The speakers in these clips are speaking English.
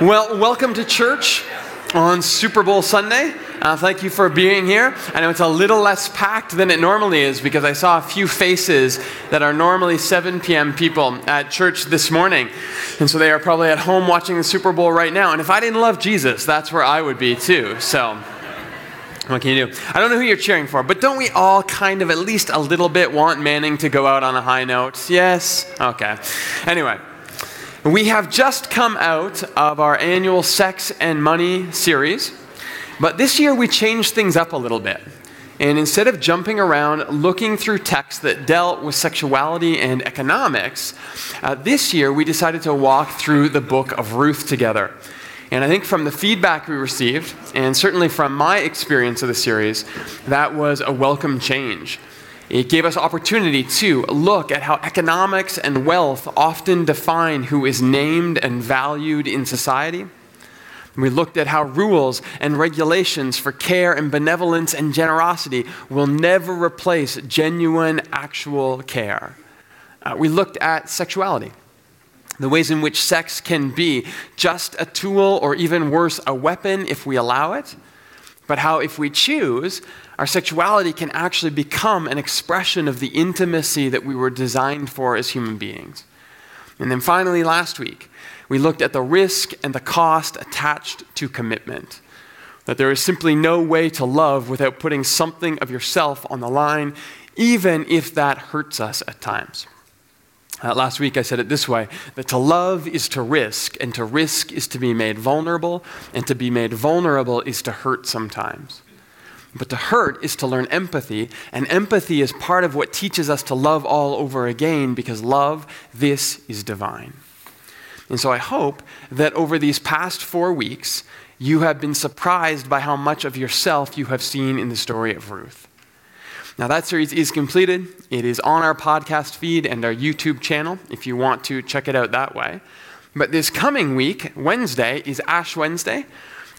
Well, welcome to church on Super Bowl Sunday. Uh, thank you for being here. I know it's a little less packed than it normally is because I saw a few faces that are normally 7 p.m. people at church this morning. And so they are probably at home watching the Super Bowl right now. And if I didn't love Jesus, that's where I would be too. So. What can you do? I don't know who you're cheering for, but don't we all kind of at least a little bit want Manning to go out on a high note? Yes? Okay. Anyway, we have just come out of our annual Sex and Money series, but this year we changed things up a little bit. And instead of jumping around looking through texts that dealt with sexuality and economics, uh, this year we decided to walk through the book of Ruth together. And I think from the feedback we received, and certainly from my experience of the series, that was a welcome change. It gave us opportunity to look at how economics and wealth often define who is named and valued in society. We looked at how rules and regulations for care and benevolence and generosity will never replace genuine, actual care. Uh, we looked at sexuality, the ways in which sex can be just a tool or even worse, a weapon if we allow it, but how if we choose, our sexuality can actually become an expression of the intimacy that we were designed for as human beings. And then finally, last week, we looked at the risk and the cost attached to commitment. That there is simply no way to love without putting something of yourself on the line, even if that hurts us at times. Uh, last week I said it this way that to love is to risk, and to risk is to be made vulnerable, and to be made vulnerable is to hurt sometimes. But to hurt is to learn empathy, and empathy is part of what teaches us to love all over again because love, this is divine. And so I hope that over these past four weeks, you have been surprised by how much of yourself you have seen in the story of Ruth. Now, that series is completed. It is on our podcast feed and our YouTube channel if you want to check it out that way. But this coming week, Wednesday, is Ash Wednesday,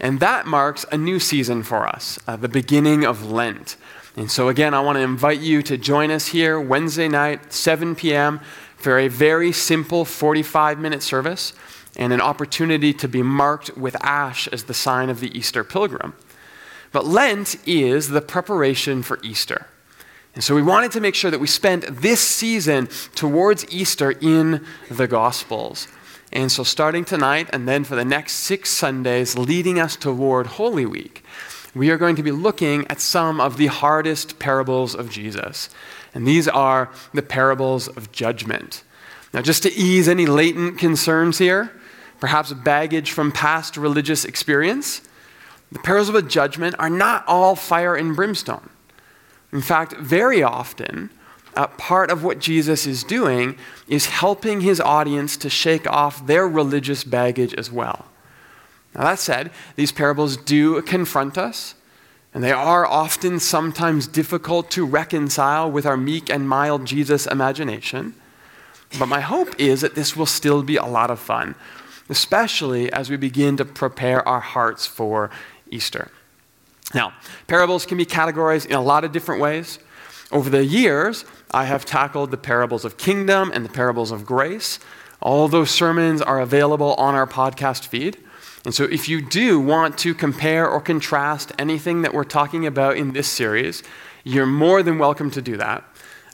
and that marks a new season for us, uh, the beginning of Lent. And so, again, I want to invite you to join us here Wednesday night, 7 p.m., for a very simple 45 minute service and an opportunity to be marked with ash as the sign of the Easter pilgrim. But Lent is the preparation for Easter. And so we wanted to make sure that we spent this season towards Easter in the Gospels. And so, starting tonight and then for the next six Sundays leading us toward Holy Week, we are going to be looking at some of the hardest parables of Jesus. And these are the parables of judgment. Now, just to ease any latent concerns here, perhaps baggage from past religious experience, the parables of judgment are not all fire and brimstone. In fact, very often, uh, part of what Jesus is doing is helping his audience to shake off their religious baggage as well. Now, that said, these parables do confront us, and they are often sometimes difficult to reconcile with our meek and mild Jesus imagination. But my hope is that this will still be a lot of fun, especially as we begin to prepare our hearts for Easter. Now, parables can be categorized in a lot of different ways. Over the years, I have tackled the parables of kingdom and the parables of grace. All those sermons are available on our podcast feed. And so, if you do want to compare or contrast anything that we're talking about in this series, you're more than welcome to do that.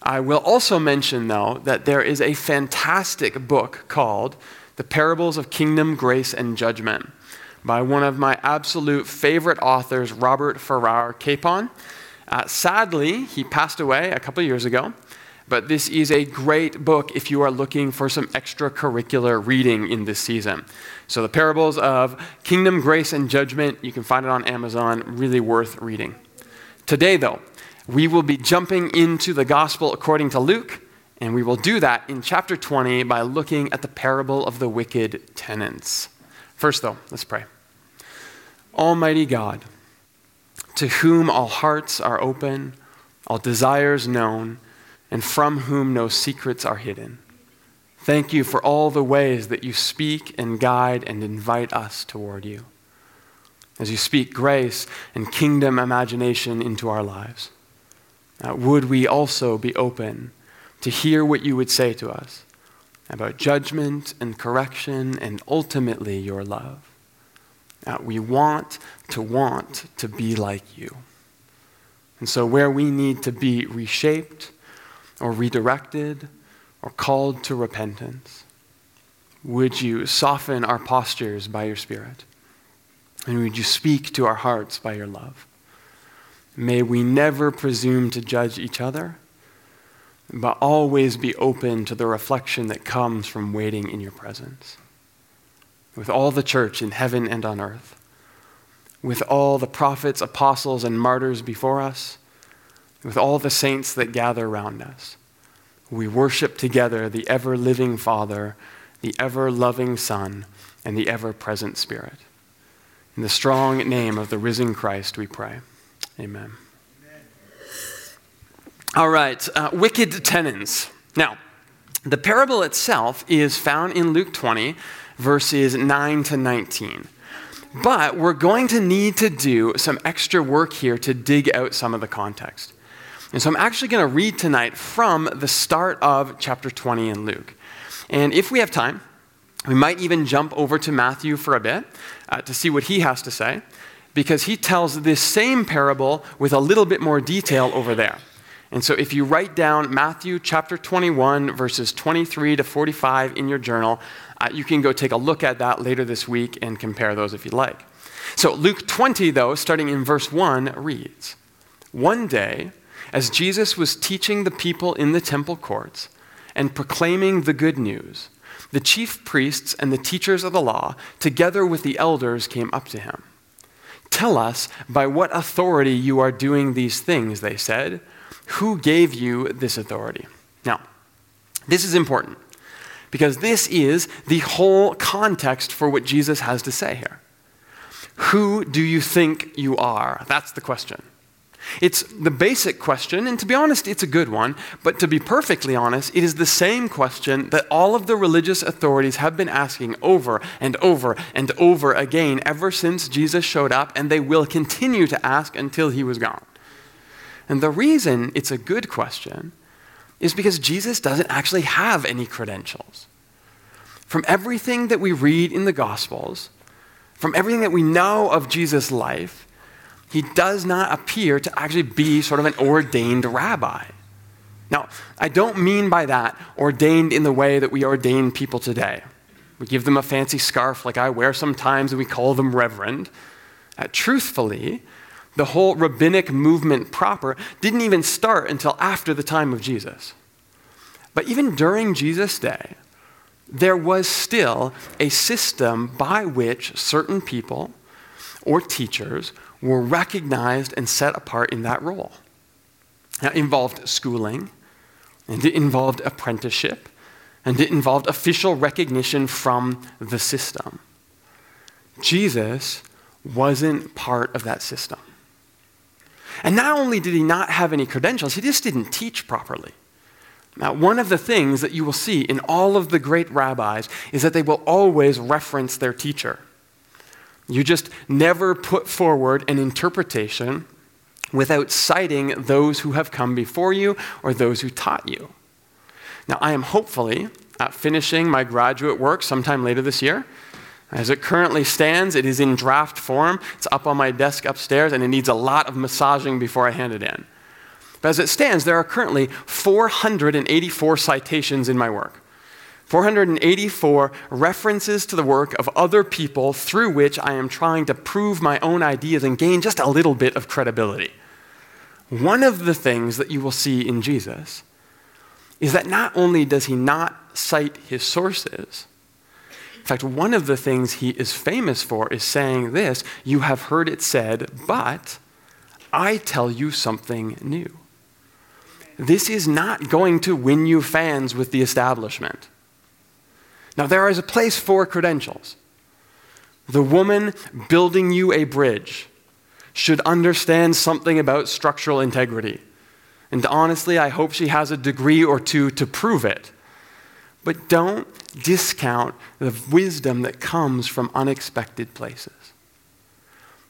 I will also mention, though, that there is a fantastic book called The Parables of Kingdom, Grace, and Judgment by one of my absolute favorite authors, Robert Farrar Capon. Uh, sadly, he passed away a couple years ago, but this is a great book if you are looking for some extracurricular reading in this season. So, the parables of kingdom, grace, and judgment, you can find it on Amazon, really worth reading. Today, though, we will be jumping into the gospel according to Luke, and we will do that in chapter 20 by looking at the parable of the wicked tenants. First, though, let's pray. Almighty God, to whom all hearts are open, all desires known, and from whom no secrets are hidden. Thank you for all the ways that you speak and guide and invite us toward you. As you speak grace and kingdom imagination into our lives, uh, would we also be open to hear what you would say to us about judgment and correction and ultimately your love? Uh, we want to want to be like you. And so, where we need to be reshaped or redirected or called to repentance, would you soften our postures by your Spirit? And would you speak to our hearts by your love? May we never presume to judge each other, but always be open to the reflection that comes from waiting in your presence. With all the church in heaven and on earth, with all the prophets, apostles, and martyrs before us, with all the saints that gather around us, we worship together the ever living Father, the ever loving Son, and the ever present Spirit. In the strong name of the risen Christ, we pray. Amen. Amen. All right, uh, wicked tenants. Now, the parable itself is found in Luke 20, verses 9 to 19. But we're going to need to do some extra work here to dig out some of the context. And so I'm actually going to read tonight from the start of chapter 20 in Luke. And if we have time, we might even jump over to Matthew for a bit uh, to see what he has to say, because he tells this same parable with a little bit more detail over there. And so if you write down Matthew chapter 21, verses 23 to 45 in your journal, uh, you can go take a look at that later this week and compare those if you'd like. So, Luke 20, though, starting in verse 1, reads One day, as Jesus was teaching the people in the temple courts and proclaiming the good news, the chief priests and the teachers of the law, together with the elders, came up to him. Tell us by what authority you are doing these things, they said. Who gave you this authority? Now, this is important because this is the whole context for what Jesus has to say here. Who do you think you are? That's the question. It's the basic question, and to be honest, it's a good one, but to be perfectly honest, it is the same question that all of the religious authorities have been asking over and over and over again ever since Jesus showed up, and they will continue to ask until he was gone. And the reason it's a good question is because Jesus doesn't actually have any credentials. From everything that we read in the Gospels, from everything that we know of Jesus' life, he does not appear to actually be sort of an ordained rabbi. Now, I don't mean by that ordained in the way that we ordain people today. We give them a fancy scarf like I wear sometimes and we call them reverend. Uh, truthfully, the whole rabbinic movement proper didn't even start until after the time of Jesus. But even during Jesus' day, there was still a system by which certain people or teachers were recognized and set apart in that role. Now, it involved schooling, and it involved apprenticeship, and it involved official recognition from the system. Jesus wasn't part of that system. And not only did he not have any credentials, he just didn't teach properly. Now, one of the things that you will see in all of the great rabbis is that they will always reference their teacher. You just never put forward an interpretation without citing those who have come before you or those who taught you. Now, I am hopefully uh, finishing my graduate work sometime later this year. As it currently stands, it is in draft form. It's up on my desk upstairs, and it needs a lot of massaging before I hand it in. But as it stands, there are currently 484 citations in my work. 484 references to the work of other people through which I am trying to prove my own ideas and gain just a little bit of credibility. One of the things that you will see in Jesus is that not only does he not cite his sources, fact, one of the things he is famous for is saying this You have heard it said, but I tell you something new. This is not going to win you fans with the establishment. Now, there is a place for credentials. The woman building you a bridge should understand something about structural integrity. And honestly, I hope she has a degree or two to prove it. But don't discount the wisdom that comes from unexpected places.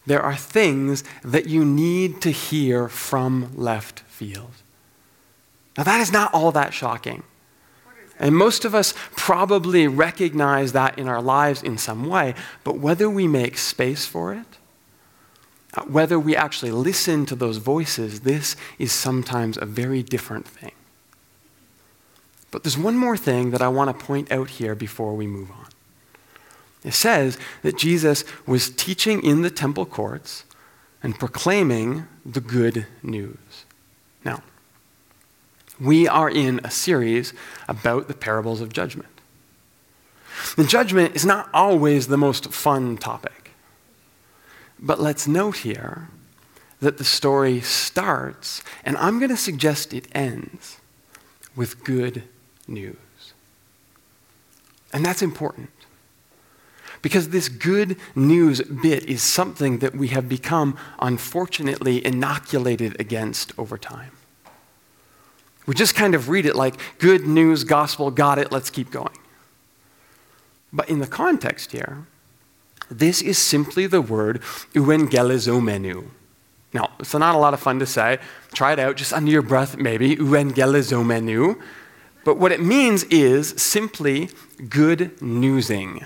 There are things that you need to hear from left field. Now, that is not all that shocking. And most of us probably recognize that in our lives in some way, but whether we make space for it, uh, whether we actually listen to those voices, this is sometimes a very different thing. But there's one more thing that I want to point out here before we move on. It says that Jesus was teaching in the temple courts and proclaiming the good news. Now, we are in a series about the parables of judgment. The judgment is not always the most fun topic. But let's note here that the story starts, and I'm going to suggest it ends, with good news. And that's important. Because this good news bit is something that we have become, unfortunately, inoculated against over time. We just kind of read it like good news, gospel, got it, let's keep going. But in the context here, this is simply the word euangelizomenu. Now, it's not a lot of fun to say. Try it out just under your breath, maybe. Euangelizomenu. But what it means is simply good newsing.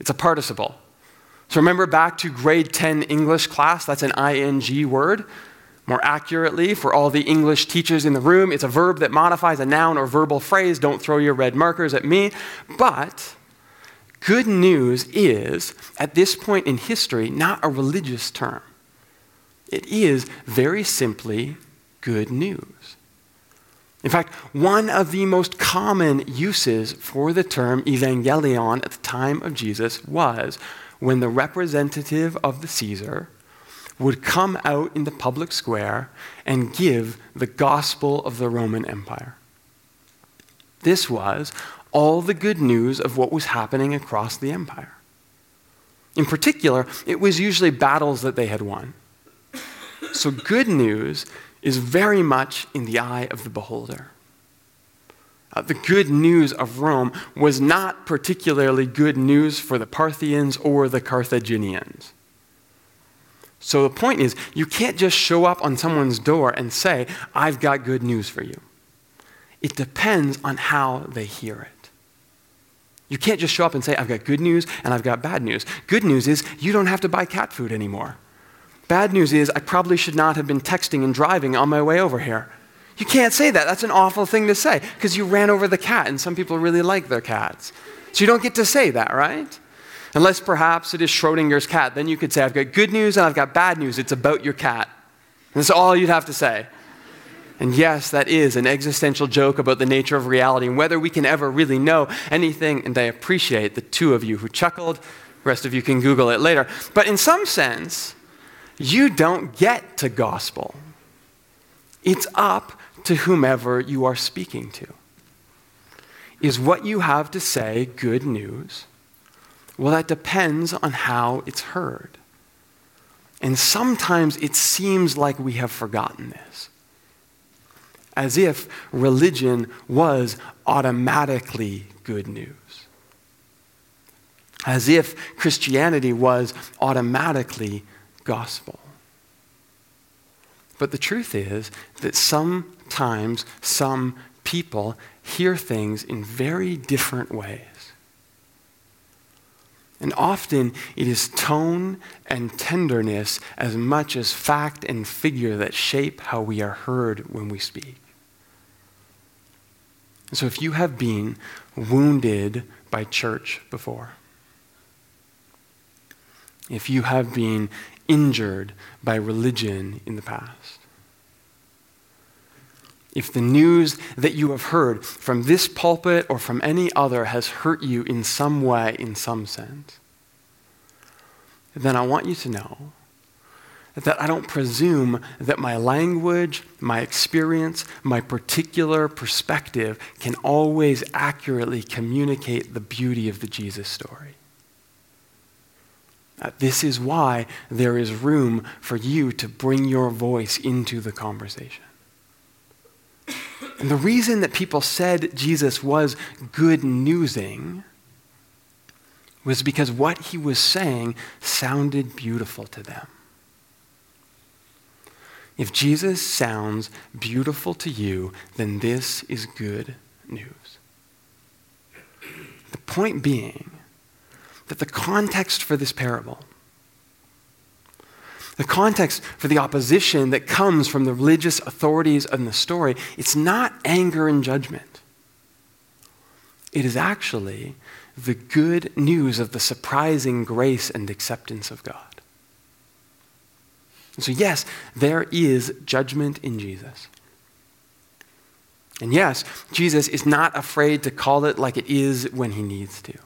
It's a participle. So remember back to grade 10 English class, that's an ing word. More accurately, for all the English teachers in the room, it's a verb that modifies a noun or verbal phrase. Don't throw your red markers at me. But good news is, at this point in history, not a religious term. It is very simply good news. In fact, one of the most common uses for the term evangelion at the time of Jesus was when the representative of the Caesar would come out in the public square and give the gospel of the Roman Empire. This was all the good news of what was happening across the empire. In particular, it was usually battles that they had won. So, good news is very much in the eye of the beholder. Uh, the good news of Rome was not particularly good news for the Parthians or the Carthaginians. So the point is, you can't just show up on someone's door and say, I've got good news for you. It depends on how they hear it. You can't just show up and say, I've got good news and I've got bad news. Good news is you don't have to buy cat food anymore. Bad news is, I probably should not have been texting and driving on my way over here. You can't say that. That's an awful thing to say because you ran over the cat, and some people really like their cats. So you don't get to say that, right? Unless perhaps it is Schrodinger's cat. Then you could say, I've got good news and I've got bad news. It's about your cat. And that's all you'd have to say. And yes, that is an existential joke about the nature of reality and whether we can ever really know anything. And I appreciate the two of you who chuckled. The rest of you can Google it later. But in some sense, you don't get to gospel. It's up to whomever you are speaking to. Is what you have to say good news? Well, that depends on how it's heard. And sometimes it seems like we have forgotten this. As if religion was automatically good news. As if Christianity was automatically gospel. But the truth is that sometimes some people hear things in very different ways. And often it is tone and tenderness as much as fact and figure that shape how we are heard when we speak. So if you have been wounded by church before, if you have been injured by religion in the past. If the news that you have heard from this pulpit or from any other has hurt you in some way, in some sense, then I want you to know that I don't presume that my language, my experience, my particular perspective can always accurately communicate the beauty of the Jesus story. Uh, this is why there is room for you to bring your voice into the conversation. And the reason that people said Jesus was good newsing was because what he was saying sounded beautiful to them. If Jesus sounds beautiful to you, then this is good news. The point being that the context for this parable, the context for the opposition that comes from the religious authorities in the story, it's not anger and judgment. It is actually the good news of the surprising grace and acceptance of God. So, yes, there is judgment in Jesus. And yes, Jesus is not afraid to call it like it is when he needs to.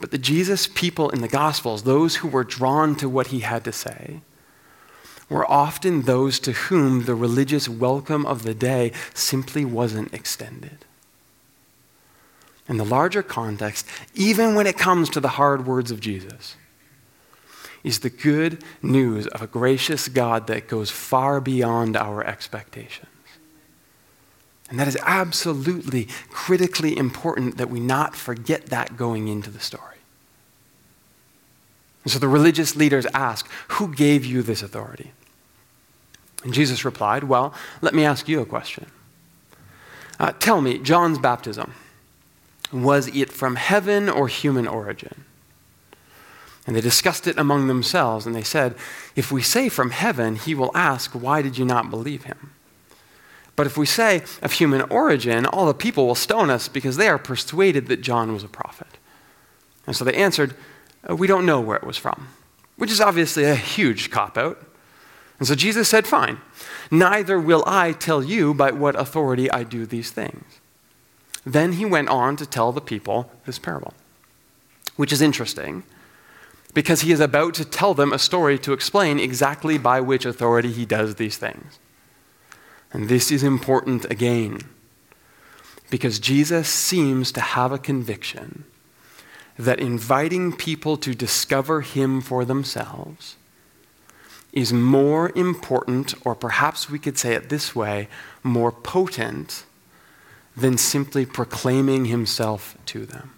But the Jesus people in the Gospels, those who were drawn to what he had to say, were often those to whom the religious welcome of the day simply wasn't extended. In the larger context, even when it comes to the hard words of Jesus, is the good news of a gracious God that goes far beyond our expectations. And that is absolutely critically important that we not forget that going into the story. And so the religious leaders ask, Who gave you this authority? And Jesus replied, Well, let me ask you a question. Uh, tell me, John's baptism, was it from heaven or human origin? And they discussed it among themselves, and they said, If we say from heaven, he will ask, Why did you not believe him? But if we say of human origin, all the people will stone us because they are persuaded that John was a prophet. And so they answered, uh, We don't know where it was from, which is obviously a huge cop out. And so Jesus said, Fine, neither will I tell you by what authority I do these things. Then he went on to tell the people this parable, which is interesting because he is about to tell them a story to explain exactly by which authority he does these things. And this is important again because Jesus seems to have a conviction that inviting people to discover him for themselves is more important, or perhaps we could say it this way, more potent than simply proclaiming himself to them.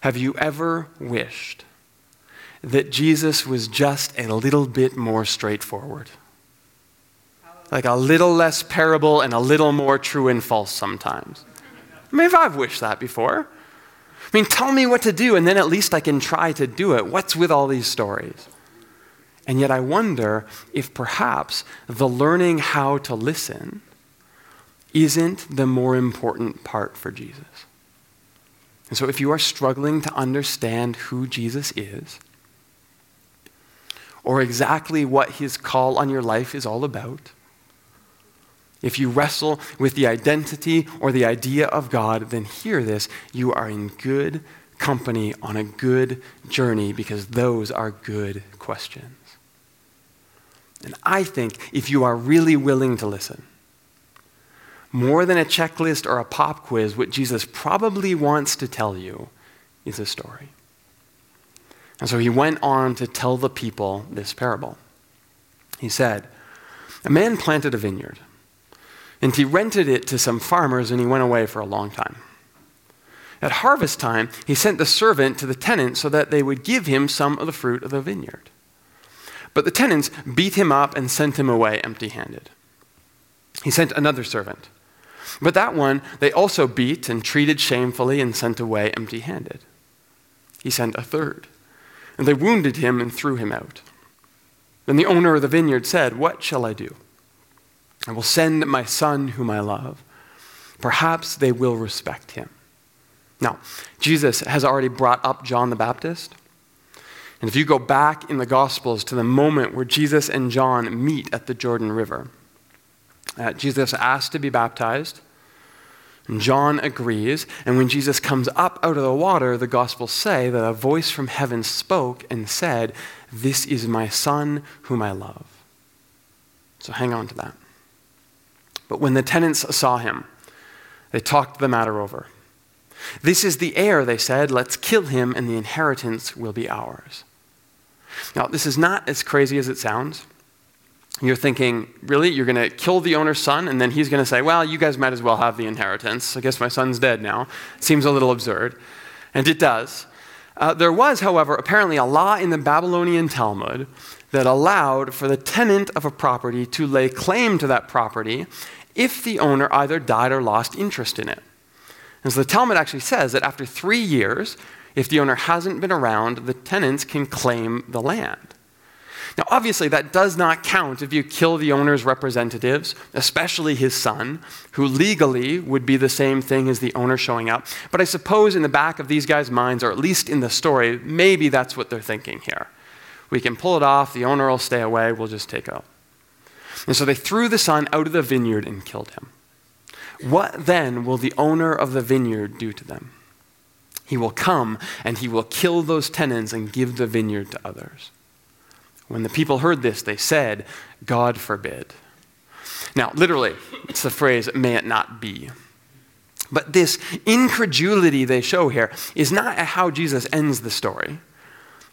Have you ever wished that Jesus was just a little bit more straightforward? Like a little less parable and a little more true and false sometimes. I mean, if I've wished that before. I mean, tell me what to do, and then at least I can try to do it. What's with all these stories? And yet I wonder if perhaps the learning how to listen isn't the more important part for Jesus. And so if you are struggling to understand who Jesus is, or exactly what his call on your life is all about, if you wrestle with the identity or the idea of God, then hear this. You are in good company on a good journey because those are good questions. And I think if you are really willing to listen, more than a checklist or a pop quiz, what Jesus probably wants to tell you is a story. And so he went on to tell the people this parable. He said, A man planted a vineyard and he rented it to some farmers and he went away for a long time. At harvest time, he sent the servant to the tenant so that they would give him some of the fruit of the vineyard. But the tenants beat him up and sent him away empty handed. He sent another servant. But that one they also beat and treated shamefully and sent away empty handed. He sent a third. And they wounded him and threw him out. Then the owner of the vineyard said, What shall I do? I will send my son whom I love. Perhaps they will respect him. Now, Jesus has already brought up John the Baptist. And if you go back in the Gospels to the moment where Jesus and John meet at the Jordan River, uh, Jesus asks to be baptized. And John agrees. And when Jesus comes up out of the water, the Gospels say that a voice from heaven spoke and said, This is my Son whom I love. So hang on to that. But when the tenants saw him, they talked the matter over. This is the heir, they said. Let's kill him, and the inheritance will be ours. Now, this is not as crazy as it sounds. You're thinking, really? You're going to kill the owner's son, and then he's going to say, well, you guys might as well have the inheritance. I guess my son's dead now. Seems a little absurd. And it does. Uh, there was, however, apparently a law in the Babylonian Talmud that allowed for the tenant of a property to lay claim to that property if the owner either died or lost interest in it. And so the Talmud actually says that after three years, if the owner hasn't been around, the tenants can claim the land. Now, obviously, that does not count if you kill the owner's representatives, especially his son, who legally would be the same thing as the owner showing up. But I suppose in the back of these guys' minds, or at least in the story, maybe that's what they're thinking here. We can pull it off, the owner will stay away, we'll just take out. And so they threw the son out of the vineyard and killed him. What then will the owner of the vineyard do to them? He will come and he will kill those tenants and give the vineyard to others. When the people heard this, they said, God forbid. Now, literally, it's the phrase, may it not be. But this incredulity they show here is not how Jesus ends the story.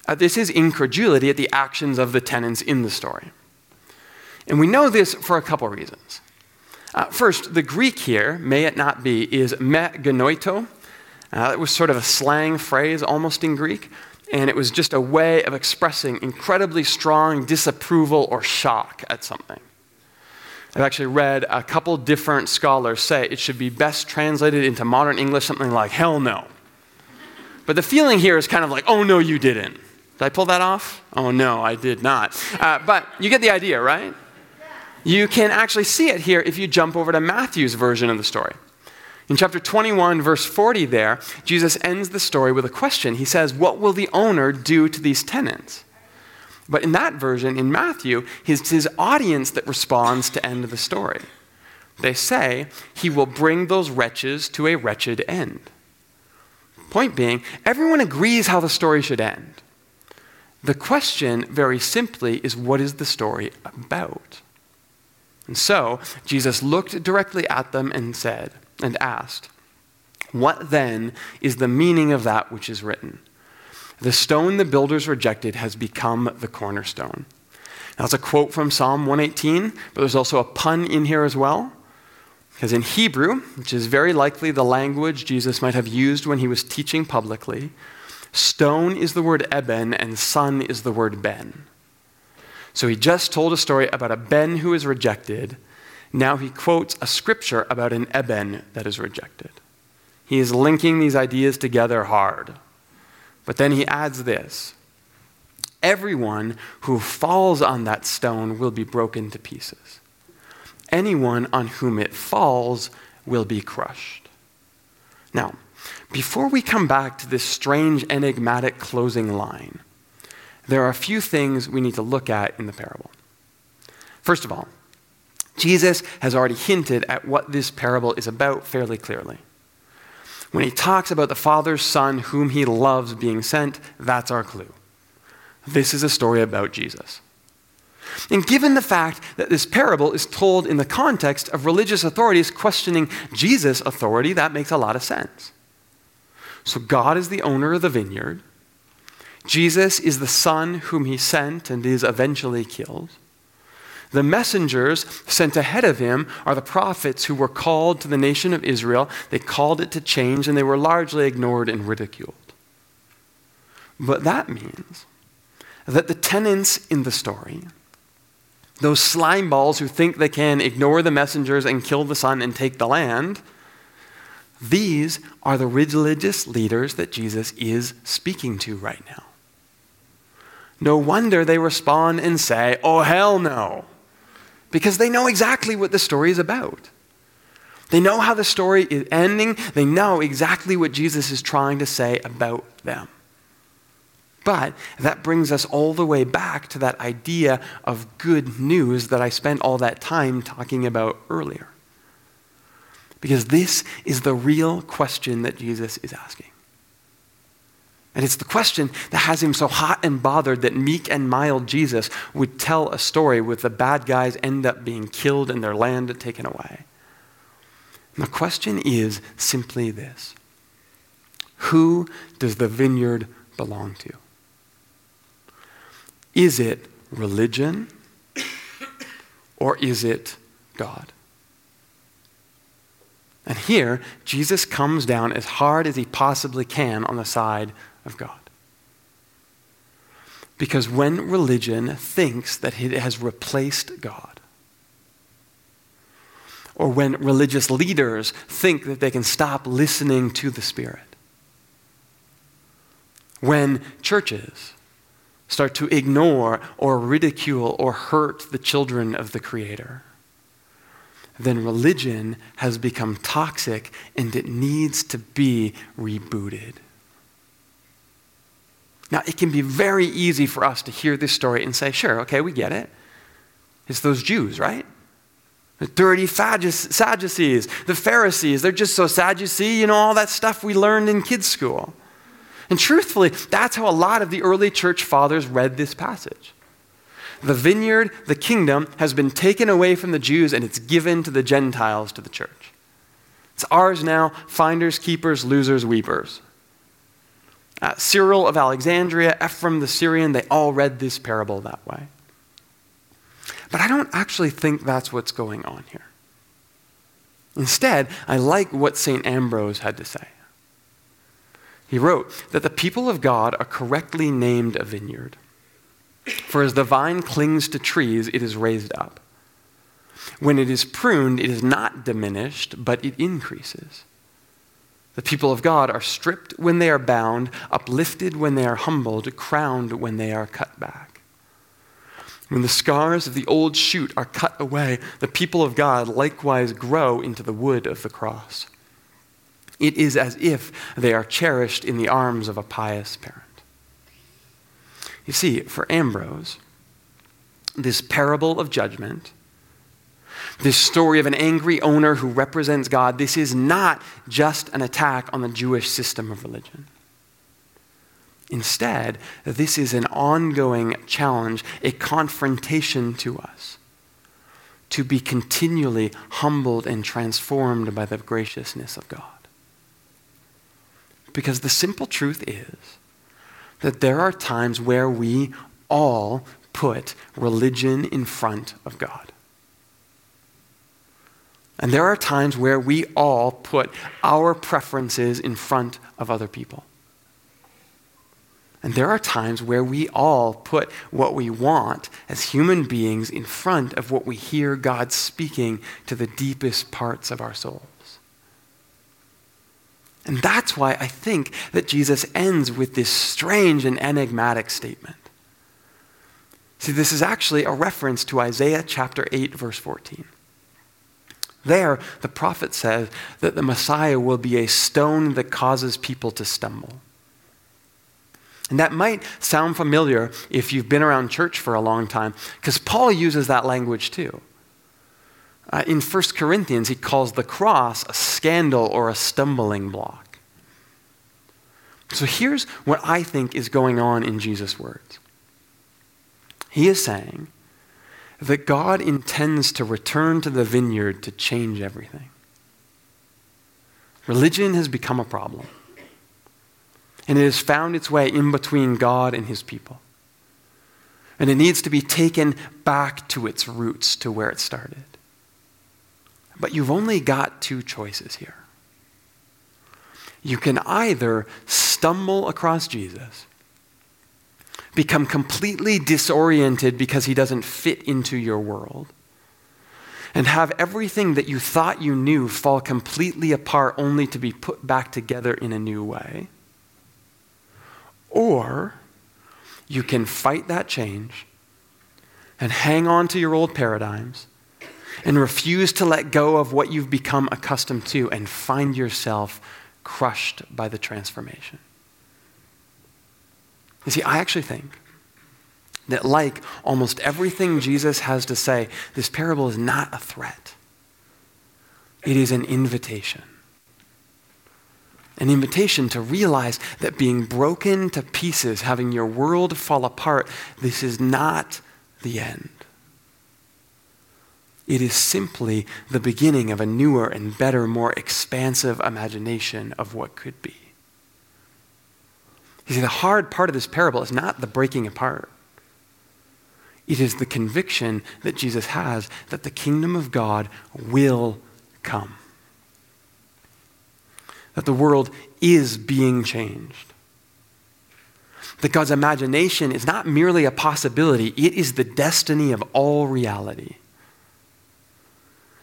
Uh, this is incredulity at the actions of the tenants in the story. And we know this for a couple reasons. Uh, first, the Greek here, may it not be, is me genoito. Uh, it was sort of a slang phrase almost in Greek, and it was just a way of expressing incredibly strong disapproval or shock at something. I've actually read a couple different scholars say it should be best translated into modern English something like, hell no. But the feeling here is kind of like, oh no, you didn't. Did I pull that off? Oh, no, I did not. Uh, but you get the idea, right? You can actually see it here if you jump over to Matthew's version of the story. In chapter 21, verse 40, there, Jesus ends the story with a question. He says, What will the owner do to these tenants? But in that version, in Matthew, it's his audience that responds to end the story. They say, He will bring those wretches to a wretched end. Point being, everyone agrees how the story should end. The question, very simply, is what is the story about? And so, Jesus looked directly at them and said, and asked, What then is the meaning of that which is written? The stone the builders rejected has become the cornerstone. Now, that's a quote from Psalm 118, but there's also a pun in here as well. Because in Hebrew, which is very likely the language Jesus might have used when he was teaching publicly, Stone is the word eben, and son is the word ben. So he just told a story about a ben who is rejected. Now he quotes a scripture about an eben that is rejected. He is linking these ideas together hard. But then he adds this Everyone who falls on that stone will be broken to pieces. Anyone on whom it falls will be crushed. Now, before we come back to this strange, enigmatic closing line, there are a few things we need to look at in the parable. First of all, Jesus has already hinted at what this parable is about fairly clearly. When he talks about the Father's Son whom he loves being sent, that's our clue. This is a story about Jesus. And given the fact that this parable is told in the context of religious authorities questioning Jesus' authority, that makes a lot of sense. So God is the owner of the vineyard. Jesus is the son whom he sent and is eventually killed. The messengers sent ahead of him are the prophets who were called to the nation of Israel. They called it to change, and they were largely ignored and ridiculed. But that means that the tenants in the story, those slime balls who think they can ignore the messengers and kill the son and take the land, these are the religious leaders that Jesus is speaking to right now. No wonder they respond and say, Oh, hell no, because they know exactly what the story is about. They know how the story is ending, they know exactly what Jesus is trying to say about them. But that brings us all the way back to that idea of good news that I spent all that time talking about earlier. Because this is the real question that Jesus is asking. And it's the question that has him so hot and bothered that meek and mild Jesus would tell a story with the bad guys end up being killed and their land taken away. And the question is simply this Who does the vineyard belong to? Is it religion or is it God? And here, Jesus comes down as hard as he possibly can on the side of God. Because when religion thinks that it has replaced God, or when religious leaders think that they can stop listening to the Spirit. When churches start to ignore or ridicule or hurt the children of the Creator, then religion has become toxic and it needs to be rebooted. Now, it can be very easy for us to hear this story and say, sure, okay, we get it. It's those Jews, right? The dirty Sadducees, the Pharisees, they're just so sad, you see, you know, all that stuff we learned in kids' school. And truthfully, that's how a lot of the early church fathers read this passage. The vineyard, the kingdom, has been taken away from the Jews and it's given to the Gentiles, to the church. It's ours now, finders, keepers, losers, weepers. Uh, Cyril of Alexandria, Ephraim the Syrian, they all read this parable that way. But I don't actually think that's what's going on here. Instead, I like what St. Ambrose had to say. He wrote that the people of God are correctly named a vineyard. For as the vine clings to trees, it is raised up. When it is pruned, it is not diminished, but it increases. The people of God are stripped when they are bound, uplifted when they are humbled, crowned when they are cut back. When the scars of the old shoot are cut away, the people of God likewise grow into the wood of the cross. It is as if they are cherished in the arms of a pious parent. You see, for Ambrose, this parable of judgment this story of an angry owner who represents God, this is not just an attack on the Jewish system of religion. Instead, this is an ongoing challenge, a confrontation to us to be continually humbled and transformed by the graciousness of God. Because the simple truth is that there are times where we all put religion in front of God. And there are times where we all put our preferences in front of other people. And there are times where we all put what we want as human beings in front of what we hear God speaking to the deepest parts of our souls. And that's why I think that Jesus ends with this strange and enigmatic statement. See, this is actually a reference to Isaiah chapter 8, verse 14. There, the prophet says that the Messiah will be a stone that causes people to stumble. And that might sound familiar if you've been around church for a long time, because Paul uses that language too. Uh, in 1 Corinthians, he calls the cross a scandal or a stumbling block. So here's what I think is going on in Jesus' words. He is saying that God intends to return to the vineyard to change everything. Religion has become a problem, and it has found its way in between God and his people. And it needs to be taken back to its roots, to where it started. But you've only got two choices here. You can either stumble across Jesus become completely disoriented because he doesn't fit into your world, and have everything that you thought you knew fall completely apart only to be put back together in a new way. Or you can fight that change and hang on to your old paradigms and refuse to let go of what you've become accustomed to and find yourself crushed by the transformation. You see, I actually think that, like almost everything Jesus has to say, this parable is not a threat, it is an invitation. An invitation to realize that being broken to pieces, having your world fall apart, this is not the end. It is simply the beginning of a newer and better, more expansive imagination of what could be. You see, the hard part of this parable is not the breaking apart. It is the conviction that Jesus has that the kingdom of God will come. That the world is being changed. That God's imagination is not merely a possibility, it is the destiny of all reality.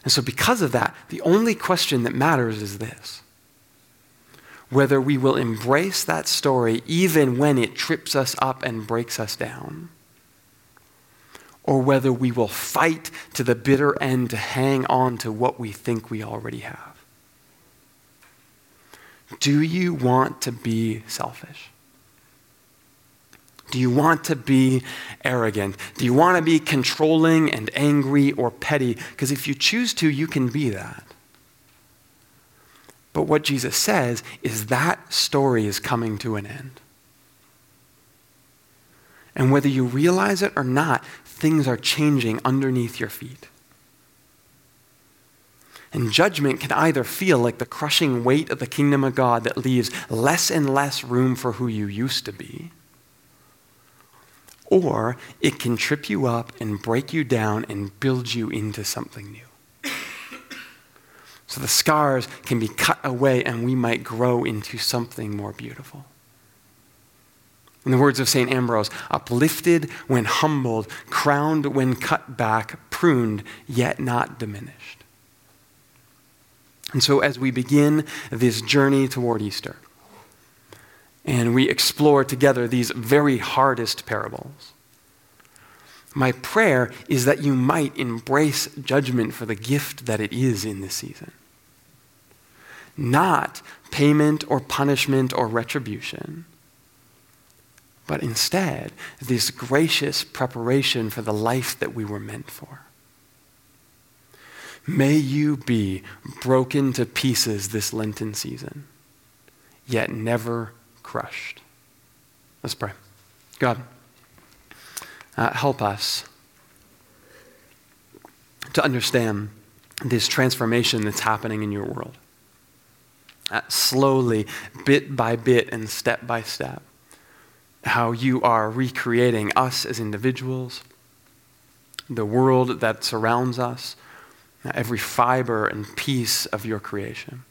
And so, because of that, the only question that matters is this whether we will embrace that story even when it trips us up and breaks us down, or whether we will fight to the bitter end to hang on to what we think we already have. Do you want to be selfish? Do you want to be arrogant? Do you want to be controlling and angry or petty? Because if you choose to, you can be that. But what Jesus says is that story is coming to an end. And whether you realize it or not, things are changing underneath your feet. And judgment can either feel like the crushing weight of the kingdom of God that leaves less and less room for who you used to be or it can trip you up and break you down and build you into something new. So the scars can be cut away and we might grow into something more beautiful. In the words of St. Ambrose, uplifted when humbled, crowned when cut back, pruned yet not diminished. And so, as we begin this journey toward Easter, and we explore together these very hardest parables. My prayer is that you might embrace judgment for the gift that it is in this season. Not payment or punishment or retribution, but instead this gracious preparation for the life that we were meant for. May you be broken to pieces this Lenten season, yet never crushed. Let's pray. God, uh, help us to understand this transformation that's happening in your world. Uh, slowly, bit by bit, and step by step, how you are recreating us as individuals, the world that surrounds us, every fiber and piece of your creation.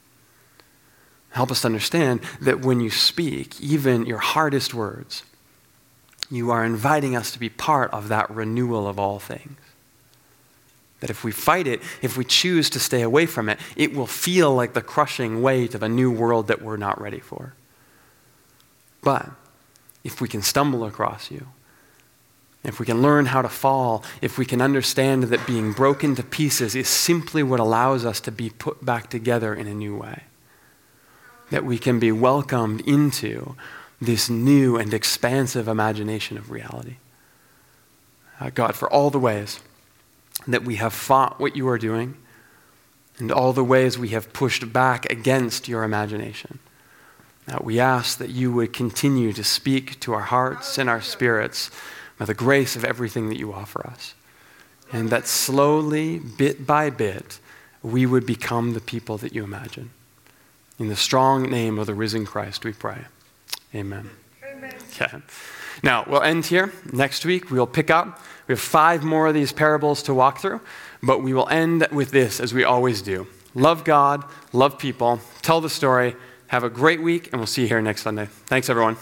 Help us understand that when you speak, even your hardest words, you are inviting us to be part of that renewal of all things. That if we fight it, if we choose to stay away from it, it will feel like the crushing weight of a new world that we're not ready for. But if we can stumble across you, if we can learn how to fall, if we can understand that being broken to pieces is simply what allows us to be put back together in a new way that we can be welcomed into this new and expansive imagination of reality. Uh, God, for all the ways that we have fought what you are doing and all the ways we have pushed back against your imagination. Uh, we ask that you would continue to speak to our hearts and our spirits by the grace of everything that you offer us. And that slowly, bit by bit, we would become the people that you imagine. In the strong name of the risen Christ, we pray. Amen. Amen. Okay. Now, we'll end here. Next week, we'll pick up. We have five more of these parables to walk through, but we will end with this, as we always do love God, love people, tell the story. Have a great week, and we'll see you here next Sunday. Thanks, everyone.